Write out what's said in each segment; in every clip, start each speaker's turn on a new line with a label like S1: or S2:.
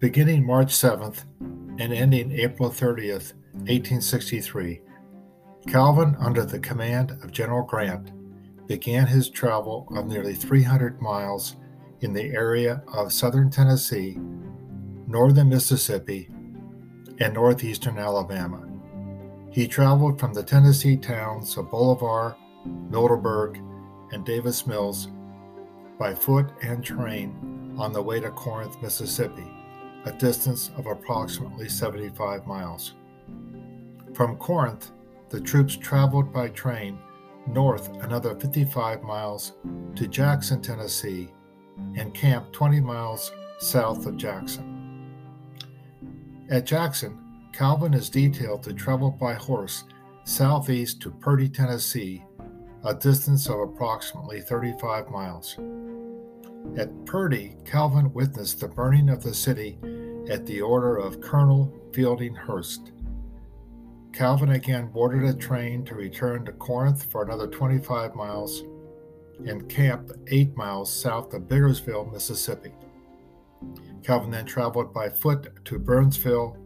S1: Beginning March 7th and ending April 30th, 1863, Calvin, under the command of General Grant, began his travel of nearly 300 miles in the area of southern Tennessee, northern Mississippi, and northeastern Alabama. He traveled from the Tennessee towns of Bolivar, Middleburg, and Davis Mills by foot and train on the way to Corinth, Mississippi a distance of approximately 75 miles. From Corinth, the troops traveled by train north another 55 miles to Jackson, Tennessee, and camped 20 miles south of Jackson. At Jackson, Calvin is detailed to travel by horse southeast to Purdy, Tennessee, a distance of approximately 35 miles. At Purdy, Calvin witnessed the burning of the city at the order of Colonel Fielding Hurst. Calvin again boarded a train to return to Corinth for another 25 miles and camped eight miles south of Biggersville, Mississippi. Calvin then traveled by foot to Burnsville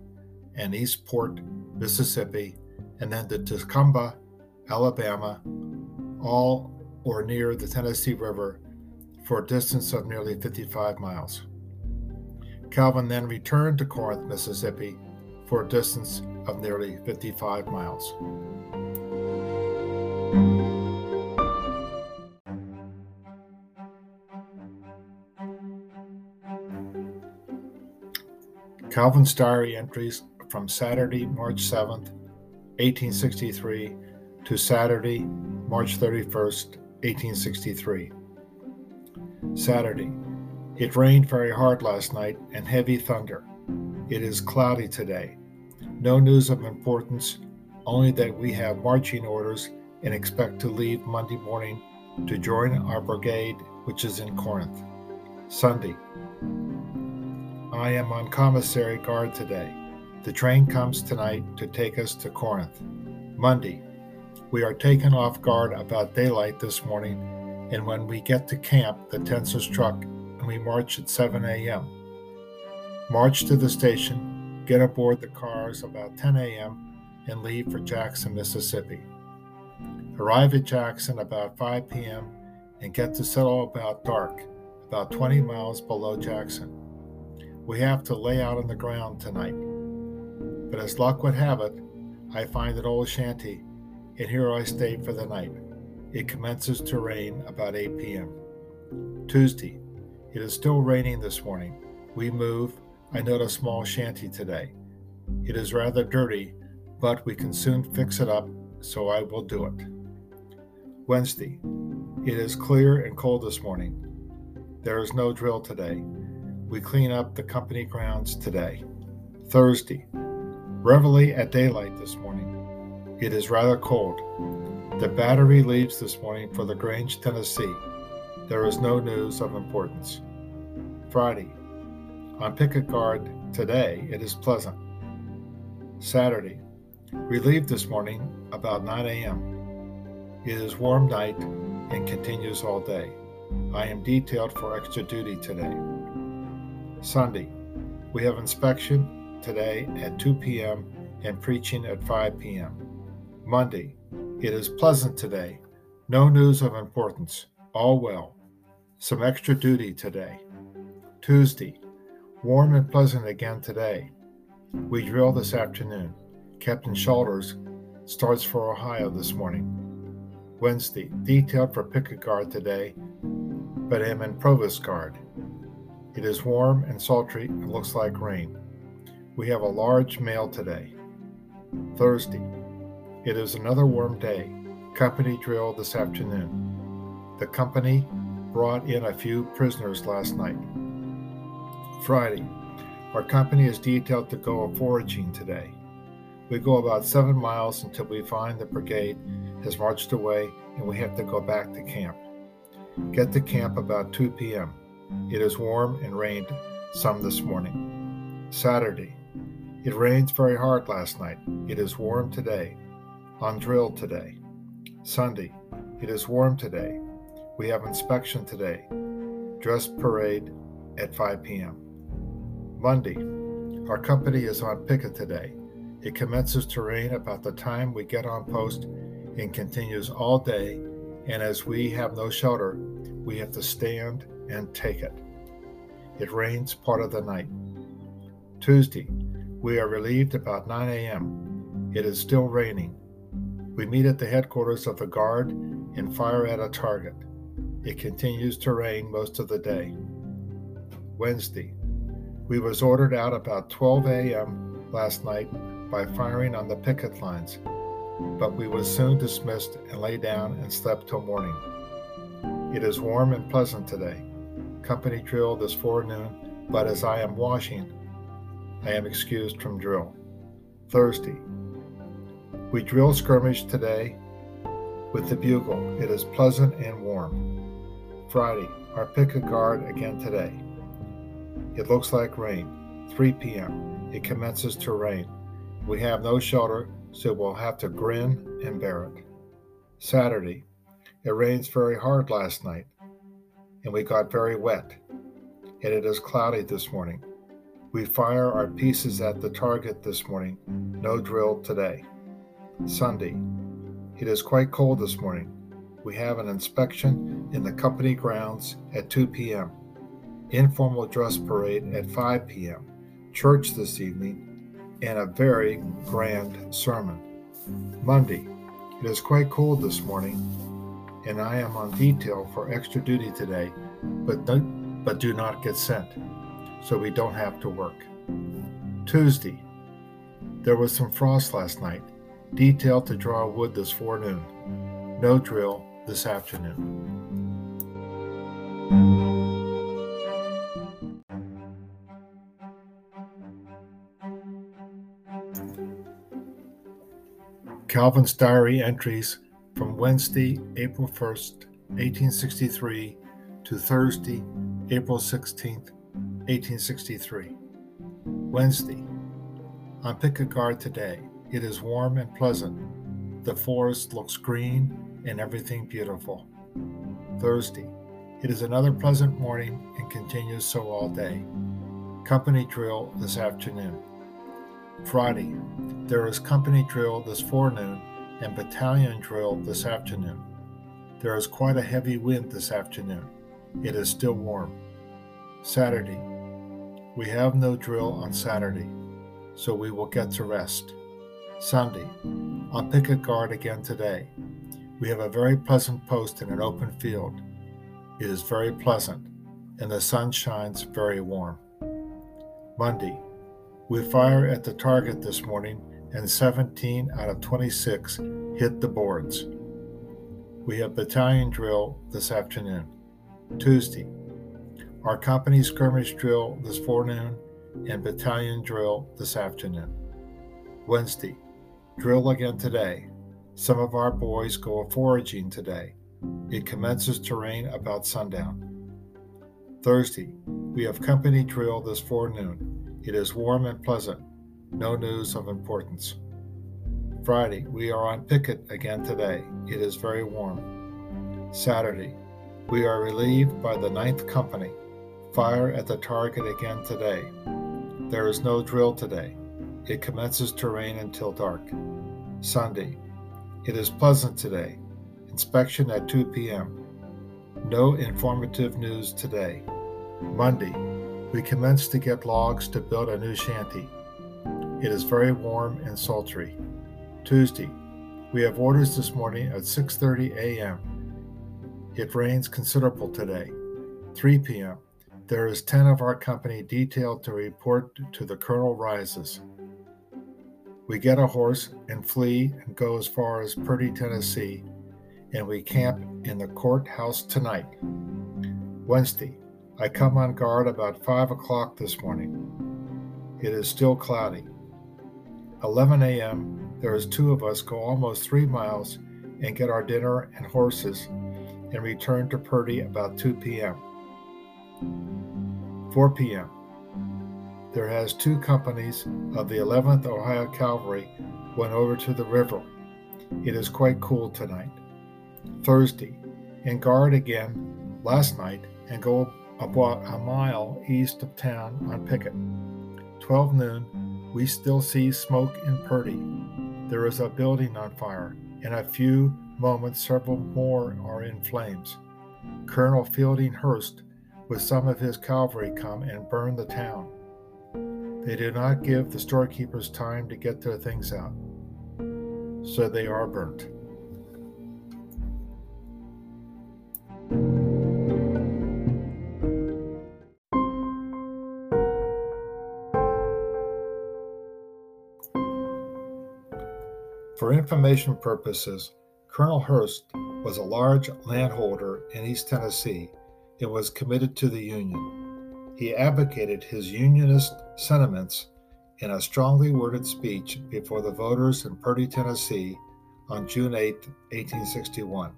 S1: and Eastport, Mississippi, and then to Tuscumbia, Alabama, all or near the Tennessee River for a distance of nearly 55 miles. Calvin then returned to Corinth, Mississippi for a distance of nearly 55 miles. Calvin's diary entries from Saturday, March 7th, 1863 to Saturday, March 31st, 1863. Saturday. It rained very hard last night and heavy thunder. It is cloudy today. No news of importance, only that we have marching orders and expect to leave Monday morning to join our brigade, which is in Corinth. Sunday. I am on commissary guard today. The train comes tonight to take us to Corinth. Monday. We are taken off guard about daylight this morning and when we get to camp, the tents are struck and we march at 7 a.m. March to the station, get aboard the cars about 10 a.m., and leave for Jackson, Mississippi. Arrive at Jackson about 5 p.m. and get to settle about dark, about 20 miles below Jackson. We have to lay out on the ground tonight. But as luck would have it, I find an old shanty, and here I stay for the night. It commences to rain about 8 p.m. Tuesday. It is still raining this morning. We move. I note a small shanty today. It is rather dirty, but we can soon fix it up, so I will do it. Wednesday. It is clear and cold this morning. There is no drill today. We clean up the company grounds today. Thursday. Reveille at daylight this morning. It is rather cold. The battery leaves this morning for LaGrange, Tennessee. There is no news of importance. Friday. On picket guard today, it is pleasant. Saturday. We leave this morning about 9 a.m. It is warm night and continues all day. I am detailed for extra duty today. Sunday. We have inspection today at 2 p.m. and preaching at 5 p.m. Monday. It is pleasant today. No news of importance. All well. Some extra duty today. Tuesday. Warm and pleasant again today. We drill this afternoon. Captain Shoulders starts for Ohio this morning. Wednesday. Detailed for picket guard today, but am in provost guard. It is warm and sultry and looks like rain. We have a large mail today. Thursday. It is another warm day. Company drill this afternoon. The company brought in a few prisoners last night. Friday. Our company is detailed to go foraging today. We go about seven miles until we find the brigade has marched away and we have to go back to camp. Get to camp about 2 p.m. It is warm and rained some this morning. Saturday. It rained very hard last night. It is warm today on drill today. Sunday, it is warm today. We have inspection today. Dress parade at 5 p.m. Monday, our company is on picket today. It commences to rain about the time we get on post and continues all day. And as we have no shelter, we have to stand and take it. It rains part of the night. Tuesday, we are relieved about 9 a.m. It is still raining. We meet at the headquarters of the Guard and fire at a target. It continues to rain most of the day. Wednesday, we was ordered out about 12 a.m. last night by firing on the picket lines, but we was soon dismissed and lay down and slept till morning. It is warm and pleasant today. Company drill this forenoon, but as I am washing, I am excused from drill. Thursday, we drill skirmish today with the bugle. It is pleasant and warm. Friday, our picket guard again today. It looks like rain. 3 p.m. It commences to rain. We have no shelter, so we'll have to grin and bear it. Saturday, it rains very hard last night, and we got very wet, and it is cloudy this morning. We fire our pieces at the target this morning. No drill today. Sunday, it is quite cold this morning. We have an inspection in the company grounds at 2 p.m informal dress parade at 5 p.m., church this evening, and a very grand sermon. Monday, it is quite cold this morning, and I am on detail for extra duty today, but, do, but do not get sent, so we don't have to work. Tuesday, there was some frost last night. Detail to draw wood this forenoon. No drill this afternoon. Calvin's diary entries from Wednesday, April 1st, 1863 to Thursday, April 16th, 1863. Wednesday. On picket guard today. It is warm and pleasant. The forest looks green and everything beautiful. Thursday. It is another pleasant morning and continues so all day. Company drill this afternoon. Friday, there is company drill this forenoon and battalion drill this afternoon. There is quite a heavy wind this afternoon. It is still warm. Saturday, we have no drill on Saturday, so we will get to rest. Sunday, on picket guard again today. We have a very pleasant post in an open field. It is very pleasant, and the sun shines very warm. Monday, we fire at the target this morning, and 17 out of 26 hit the boards. We have battalion drill this afternoon. Tuesday, our company skirmish drill this forenoon and battalion drill this afternoon. Wednesday, drill again today. Some of our boys go foraging today. It commences to rain about sundown. Thursday, we have company drill this forenoon it is warm and pleasant. No news of importance. Friday, we are on picket again today. It is very warm. Saturday, we are relieved by the Ninth Company. Fire at the target again today. There is no drill today. It commences to rain until dark. Sunday, it is pleasant today. Inspection at 2 p.m. No informative news today. Monday, we commenced to get logs to build a new shanty. It is very warm and sultry. Tuesday, we have orders this morning at 6:30 a.m. It rains considerable today. 3 p.m. There is 10 of our company detailed to report to the Colonel Rises. We get a horse and flee and go as far as Purdy, Tennessee, and we camp in the courthouse tonight. Wednesday, I come on guard about 5 o'clock this morning. It is still cloudy. 11 a.m., there is two of us go almost three miles and get our dinner and horses and return to Purdy about 2 p.m. 4 p.m. There has two companies of the 11th Ohio Cavalry went over to the river. It is quite cool tonight. Thursday, in guard again last night and go about a mile east of town on picket. 12 noon, we still see smoke in Purdy. There is a building on fire. In a few moments, several more are in flames. Colonel Fielding Hurst, with some of his cavalry, come and burn the town. They do not give the storekeepers time to get their things out, so they are burnt. For information purposes, Colonel Hurst was a large landholder in East Tennessee and was committed to the Union. He advocated his Unionist sentiments in a strongly worded speech before the voters in Purdy, Tennessee on June 8, 1861.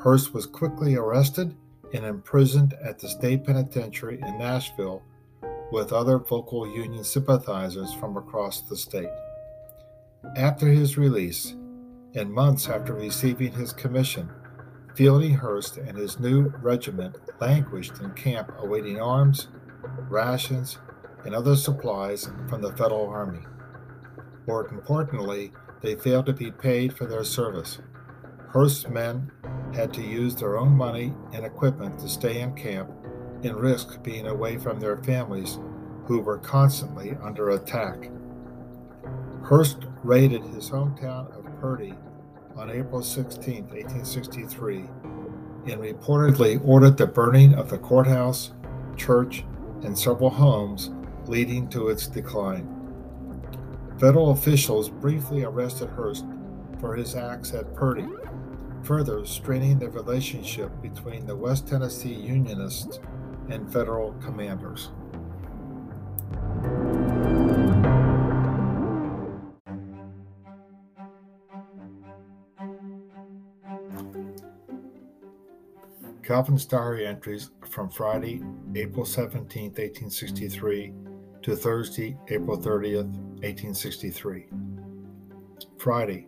S1: Hurst was quickly arrested and imprisoned at the state penitentiary in Nashville with other vocal Union sympathizers from across the state. After his release, and months after receiving his commission, Fielding Hurst and his new regiment languished in camp awaiting arms, rations, and other supplies from the Federal Army. More importantly, they failed to be paid for their service. Hurst's men had to use their own money and equipment to stay in camp and risk being away from their families who were constantly under attack. Hurst raided his hometown of Purdy on April 16, 1863, and reportedly ordered the burning of the courthouse, church, and several homes, leading to its decline. Federal officials briefly arrested Hurst for his acts at Purdy, further straining the relationship between the West Tennessee Unionists and federal commanders. Calvin's diary entries from Friday, April 17, 1863 to Thursday, April 30th, 1863. Friday.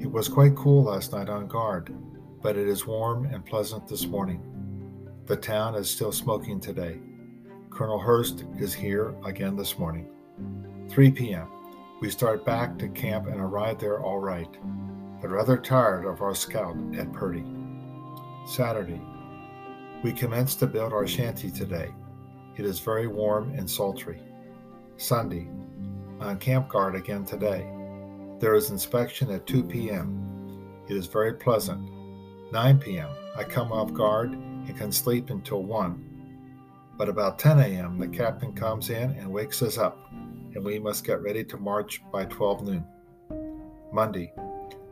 S1: It was quite cool last night on guard, but it is warm and pleasant this morning. The town is still smoking today. Colonel Hurst is here again this morning. 3 p.m. We start back to camp and arrive there all right, but rather tired of our scout at Purdy. Saturday, we commenced to build our shanty today. It is very warm and sultry. Sunday, on camp guard again today. There is inspection at 2 p.m. It is very pleasant. 9 p.m., I come off guard and can sleep until 1. But about 10 a.m., the captain comes in and wakes us up, and we must get ready to march by 12 noon. Monday,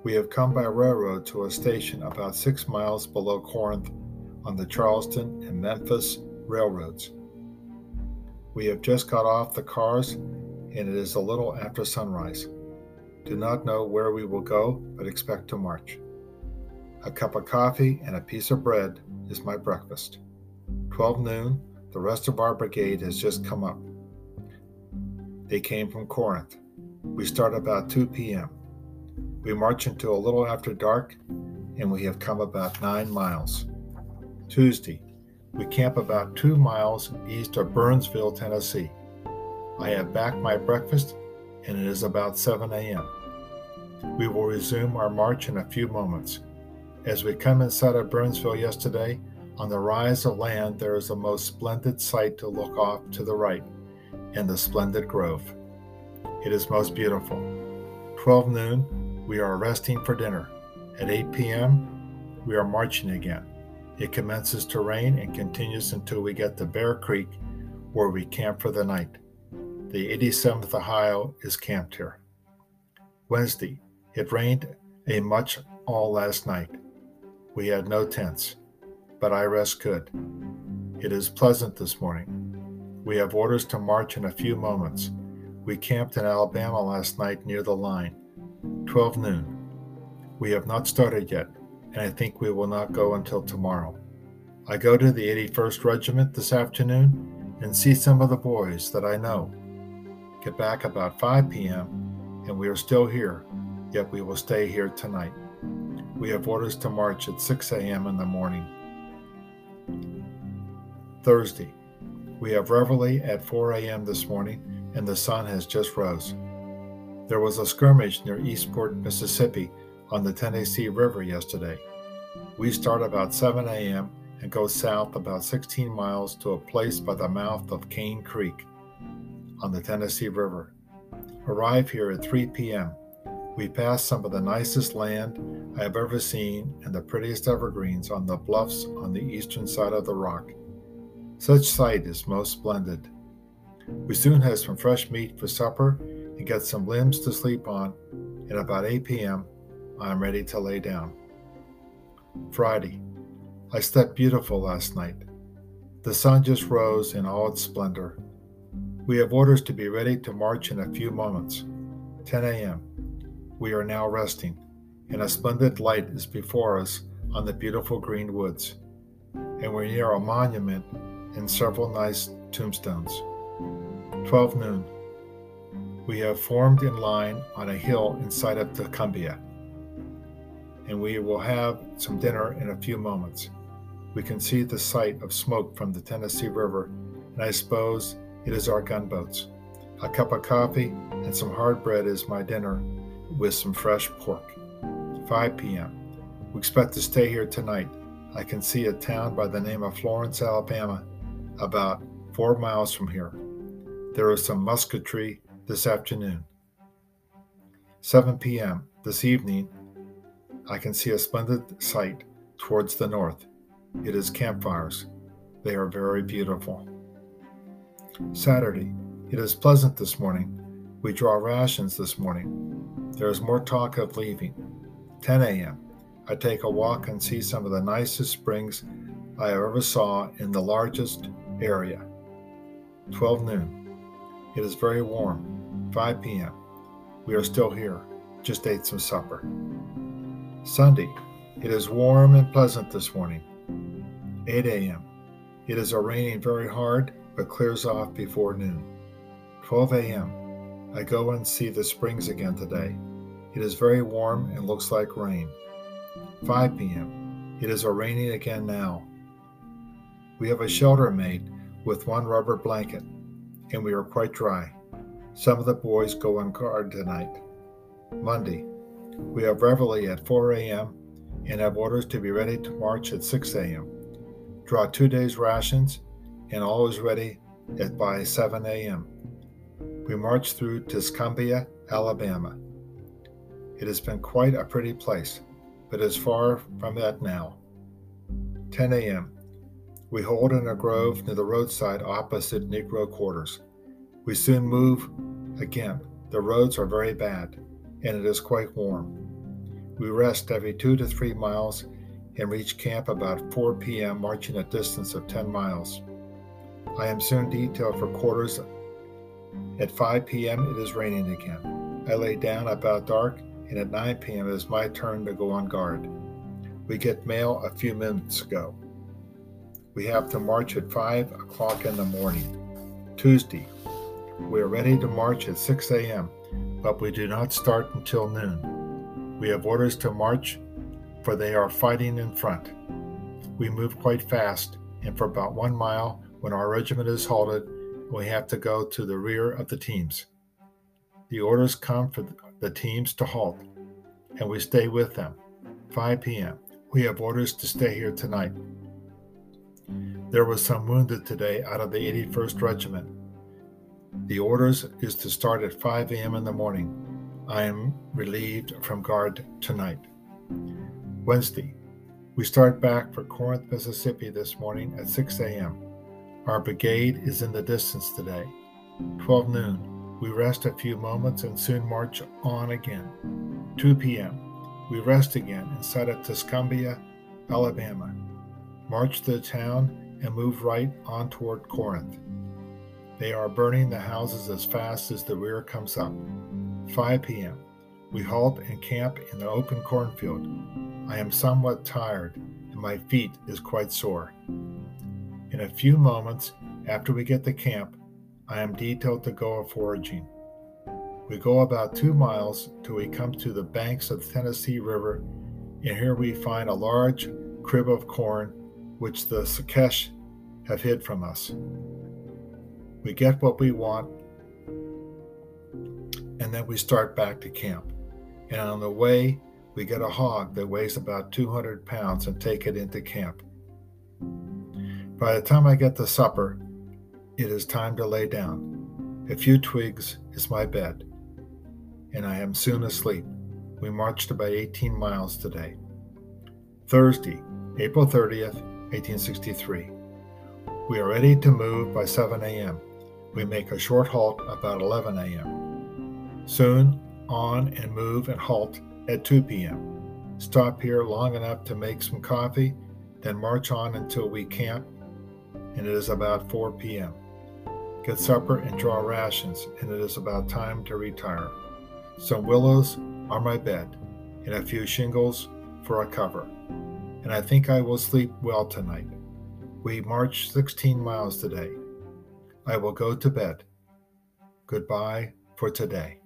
S1: we have come by railroad to a station about six miles below Corinth on the Charleston and Memphis railroads. We have just got off the cars and it is a little after sunrise. Do not know where we will go, but expect to march. A cup of coffee and a piece of bread is my breakfast. 12 noon, the rest of our brigade has just come up. They came from Corinth. We start about 2 p.m. We march until a little after dark, and we have come about nine miles. Tuesday, we camp about two miles east of Burnsville, Tennessee. I have backed my breakfast and it is about 7 a.m. We will resume our march in a few moments. As we come inside of Burnsville yesterday, on the rise of land there is a most splendid sight to look off to the right, and the splendid grove. It is most beautiful. 12 noon, we are resting for dinner. At 8 p.m., we are marching again. It commences to rain and continues until we get to Bear Creek, where we camp for the night. The 87th Ohio is camped here. Wednesday, it rained a much all last night. We had no tents, but I rest good. It is pleasant this morning. We have orders to march in a few moments. We camped in Alabama last night near the line, 12 noon. We have not started yet and I think we will not go until tomorrow. I go to the 81st Regiment this afternoon and see some of the boys that I know. Get back about 5 p.m., and we are still here, yet we will stay here tonight. We have orders to march at 6 a.m. in the morning. Thursday, we have reveille at 4 a.m. this morning and the sun has just rose. There was a skirmish near Eastport, Mississippi on the Tennessee River yesterday. We start about 7 a.m. and go south about 16 miles to a place by the mouth of Cane Creek on the Tennessee River. Arrive here at 3 p.m. We pass some of the nicest land I have ever seen and the prettiest evergreens on the bluffs on the eastern side of the rock. Such sight is most splendid. We soon have some fresh meat for supper and get some limbs to sleep on, and about 8 p.m., I am ready to lay down. Friday. I slept beautiful last night. The sun just rose in all its splendor. We have orders to be ready to march in a few moments. 10 a.m. We are now resting, and a splendid light is before us on the beautiful green woods, and we're near a monument and several nice tombstones. 12 noon. We have formed in line on a hill inside of Tuscumbia, and we will have some dinner in a few moments. We can see the sight of smoke from the Tennessee River, and I suppose it is our gunboats. A cup of coffee and some hard bread is my dinner with some fresh pork. 5 p.m. We expect to stay here tonight. I can see a town by the name of Florence, Alabama, about four miles from here. There is some musketry this afternoon. 7 p.m. This evening, I can see a splendid sight towards the north. It is campfires. They are very beautiful. Saturday. It is pleasant this morning. We draw rations this morning. There is more talk of leaving. 10 a.m. I take a walk and see some of the nicest springs I ever saw in the largest area. 12 noon. It is very warm. 5 p.m. We are still here. Just ate some supper. Sunday. It is warm and pleasant this morning. 8 a.m. It is raining very hard but clears off before noon. 12 a.m. I go and see the springs again today. It is very warm and looks like rain. 5 p.m. It is raining again now. We have a shelter made with one rubber blanket, and we are quite dry. Some of the boys go on guard tonight. Monday. We have reveille at 4 a.m. and have orders to be ready to march at 6 a.m. Draw two days' rations and all is ready at by 7 a.m. We march through Tuscumbia, Alabama. It has been quite a pretty place, but is far from that now. 10 a.m. We hold in a grove near the roadside opposite Negro quarters. We soon move again. The roads are very bad, and it is quite warm. We rest every two to three miles and reach camp about 4 p.m., marching a distance of 10 miles. I am soon detailed for quarters. At 5 p.m., it is raining again. I lay down about dark, and at 9 p.m., it is my turn to go on guard. We get mail a few minutes ago. We have to march at 5 o'clock in the morning. Tuesday, we are ready to march at 6 a.m., but we do not start until noon. We have orders to march, for they are fighting in front. We move quite fast, and for about one mile, when our regiment is halted, we have to go to the rear of the teams. The orders come for the teams to halt, and we stay with them. 5 p.m. We have orders to stay here tonight. There was some wounded today out of the 81st Regiment. The orders is to start at 5 a.m. in the morning. I am relieved from guard tonight. Wednesday, we start back for Corinth, Mississippi this morning at 6 a.m. Our brigade is in the distance today. 12 noon, we rest a few moments and soon march on again. 2 p.m., we rest again inside of Tuscumbia, Alabama. March to the town and move right on toward Corinth. They are burning the houses as fast as the rear comes up. 5 p.m. We halt and camp in the open cornfield. I am somewhat tired and my feet is quite sore. In a few moments after we get to camp, I am detailed to go a foraging. We go about two miles till we come to the banks of the Tennessee River, and here we find a large crib of corn which the Secesh have hid from us. We get what we want and then we start back to camp. And on the way, we get a hog that weighs about 200 pounds and take it into camp. By the time I get to supper, it is time to lay down. A few twigs is my bed, and I am soon asleep. We marched about 18 miles today. Thursday, April 30th, 1863. We are ready to move by 7 a.m. We make a short halt about 11 a.m. Soon on and move and halt at 2 p.m. Stop here long enough to make some coffee, then march on until we camp, and it is about 4 p.m. Get supper and draw rations, and it is about time to retire. Some willows are my bed, and a few shingles for a cover. And I think I will sleep well tonight. We marched 16 miles today. I will go to bed. Goodbye for today.